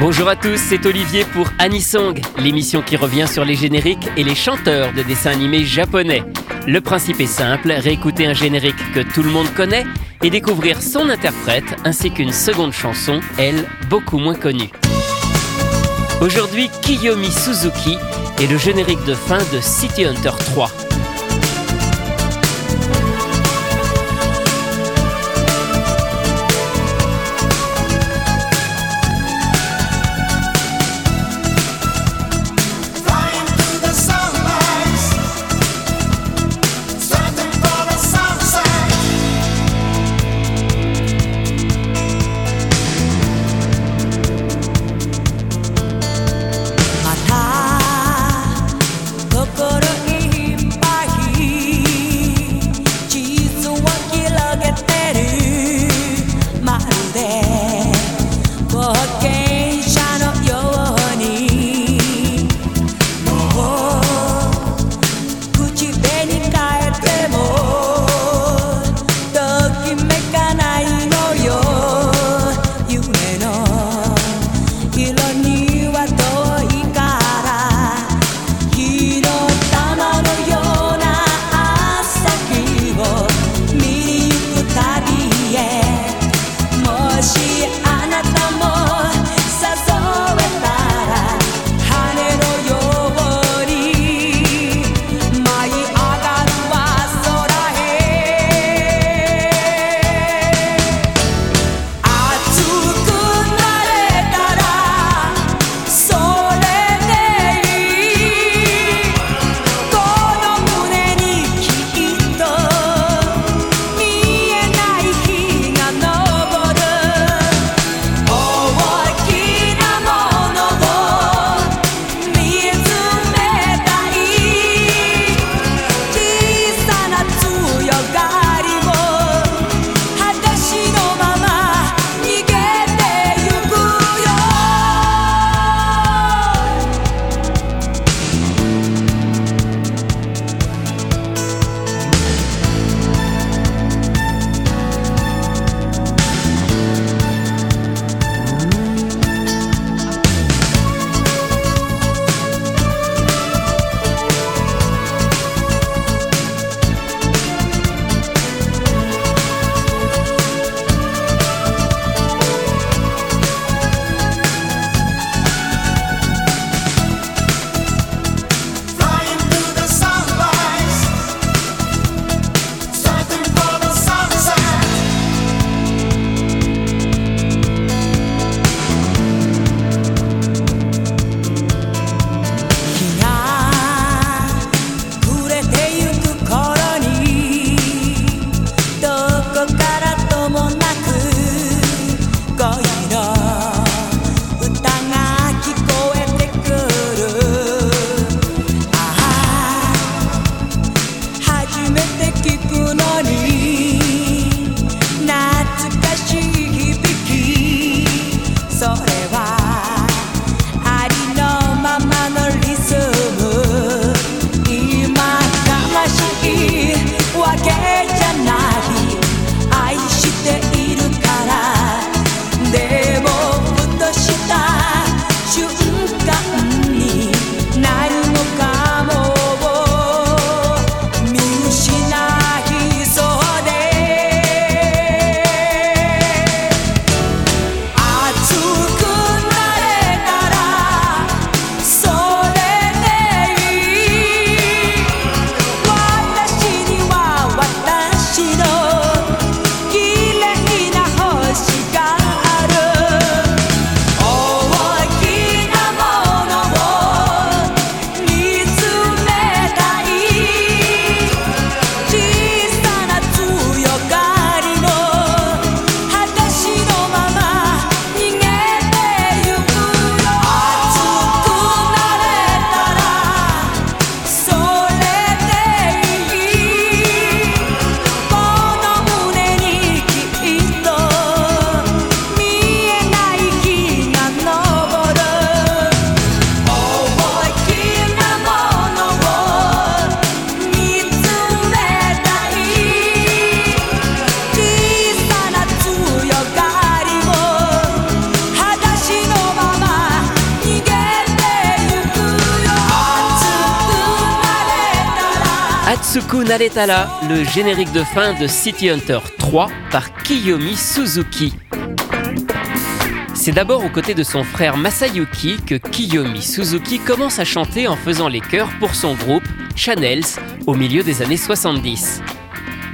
Bonjour à tous, c'est Olivier pour Anisong, l'émission qui revient sur les génériques et les chanteurs de dessins animés japonais. Le principe est simple, réécouter un générique que tout le monde connaît et découvrir son interprète ainsi qu'une seconde chanson, elle, beaucoup moins connue. Aujourd'hui, Kiyomi Suzuki et le générique de fin de City Hunter 3. Suku Naretala, le générique de fin de City Hunter 3 par Kiyomi Suzuki. C'est d'abord aux côtés de son frère Masayuki que Kiyomi Suzuki commence à chanter en faisant les chœurs pour son groupe Channels au milieu des années 70.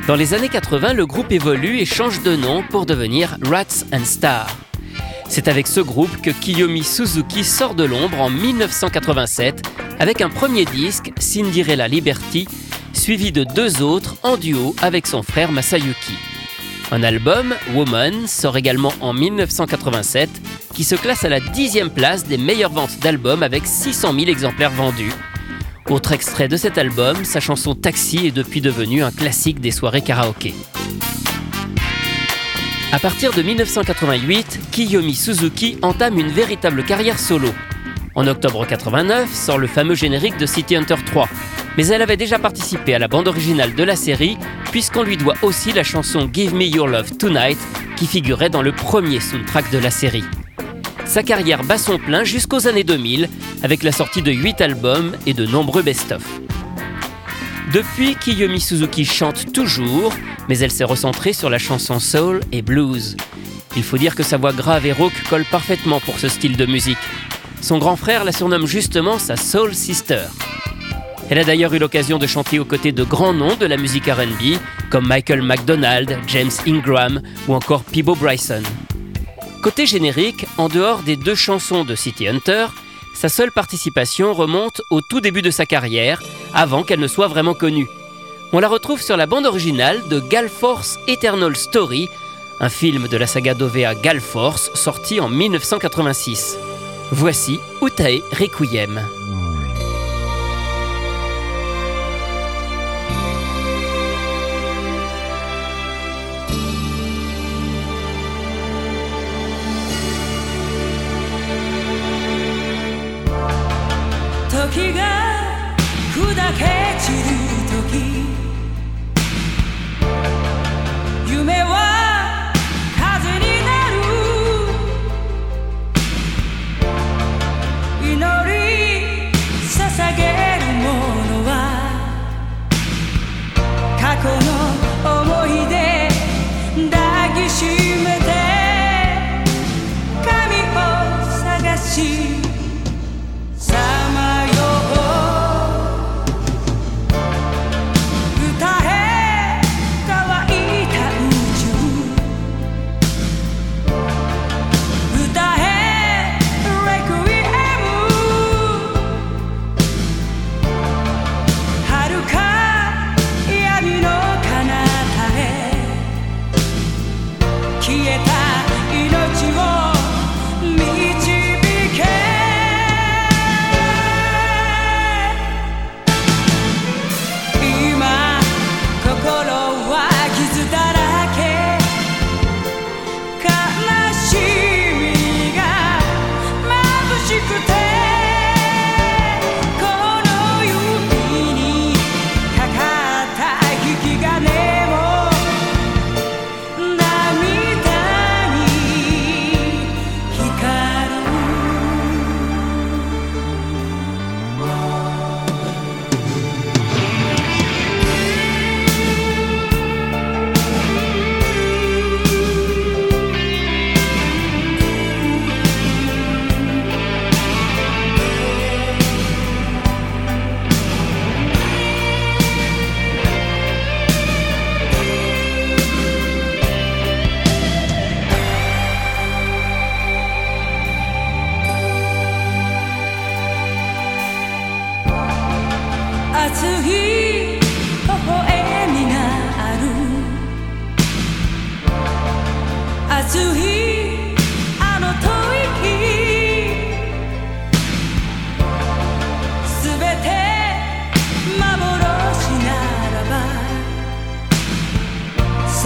Dans les années 80, le groupe évolue et change de nom pour devenir Rats and Stars. C'est avec ce groupe que Kiyomi Suzuki sort de l'ombre en 1987 avec un premier disque, Cinderella Liberty, suivi de deux autres en duo avec son frère Masayuki. Un album, Woman, sort également en 1987, qui se classe à la dixième place des meilleures ventes d'albums avec 600 000 exemplaires vendus. Autre extrait de cet album, sa chanson Taxi est depuis devenue un classique des soirées karaoké. À partir de 1988, Kiyomi Suzuki entame une véritable carrière solo. En octobre 89 sort le fameux générique de City Hunter 3, mais elle avait déjà participé à la bande originale de la série, puisqu'on lui doit aussi la chanson Give Me Your Love Tonight, qui figurait dans le premier soundtrack de la série. Sa carrière bat son plein jusqu'aux années 2000, avec la sortie de 8 albums et de nombreux best-of. Depuis, Kiyomi Suzuki chante toujours, mais elle s'est recentrée sur la chanson soul et blues. Il faut dire que sa voix grave et rauque colle parfaitement pour ce style de musique. Son grand frère la surnomme justement sa Soul Sister. Elle a d'ailleurs eu l'occasion de chanter aux côtés de grands noms de la musique RB, comme Michael McDonald, James Ingram ou encore Peebo Bryson. Côté générique, en dehors des deux chansons de City Hunter, sa seule participation remonte au tout début de sa carrière, avant qu'elle ne soit vraiment connue. On la retrouve sur la bande originale de Galforce Eternal Story, un film de la saga d'OVA Galforce sorti en 1986. Voici Utae Requiem. 時が砕け散る時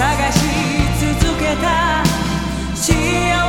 探し続けた。幸せ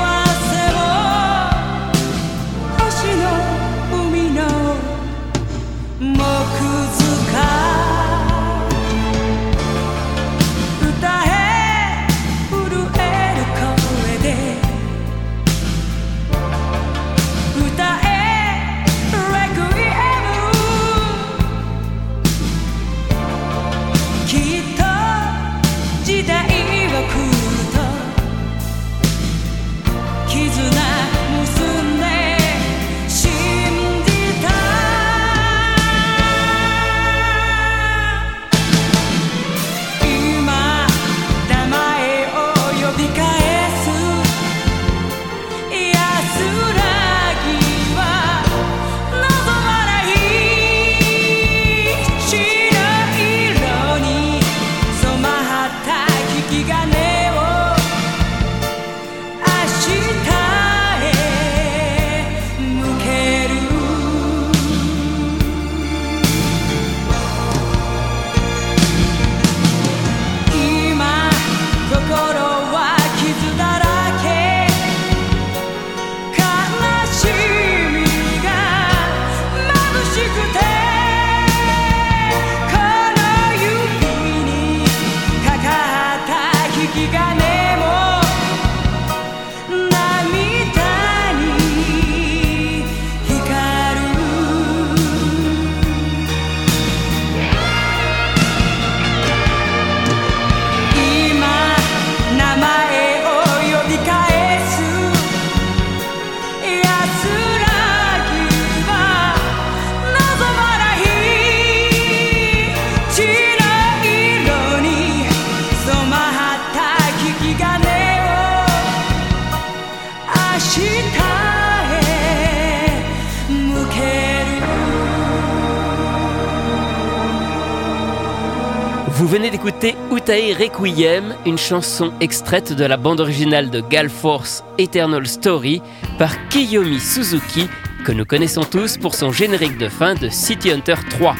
Vous venez d'écouter Utae Requiem, une chanson extraite de la bande originale de Gal Force Eternal Story par Kiyomi Suzuki, que nous connaissons tous pour son générique de fin de City Hunter 3.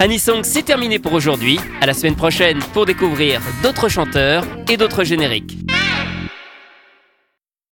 Anisong, c'est terminé pour aujourd'hui. À la semaine prochaine pour découvrir d'autres chanteurs et d'autres génériques.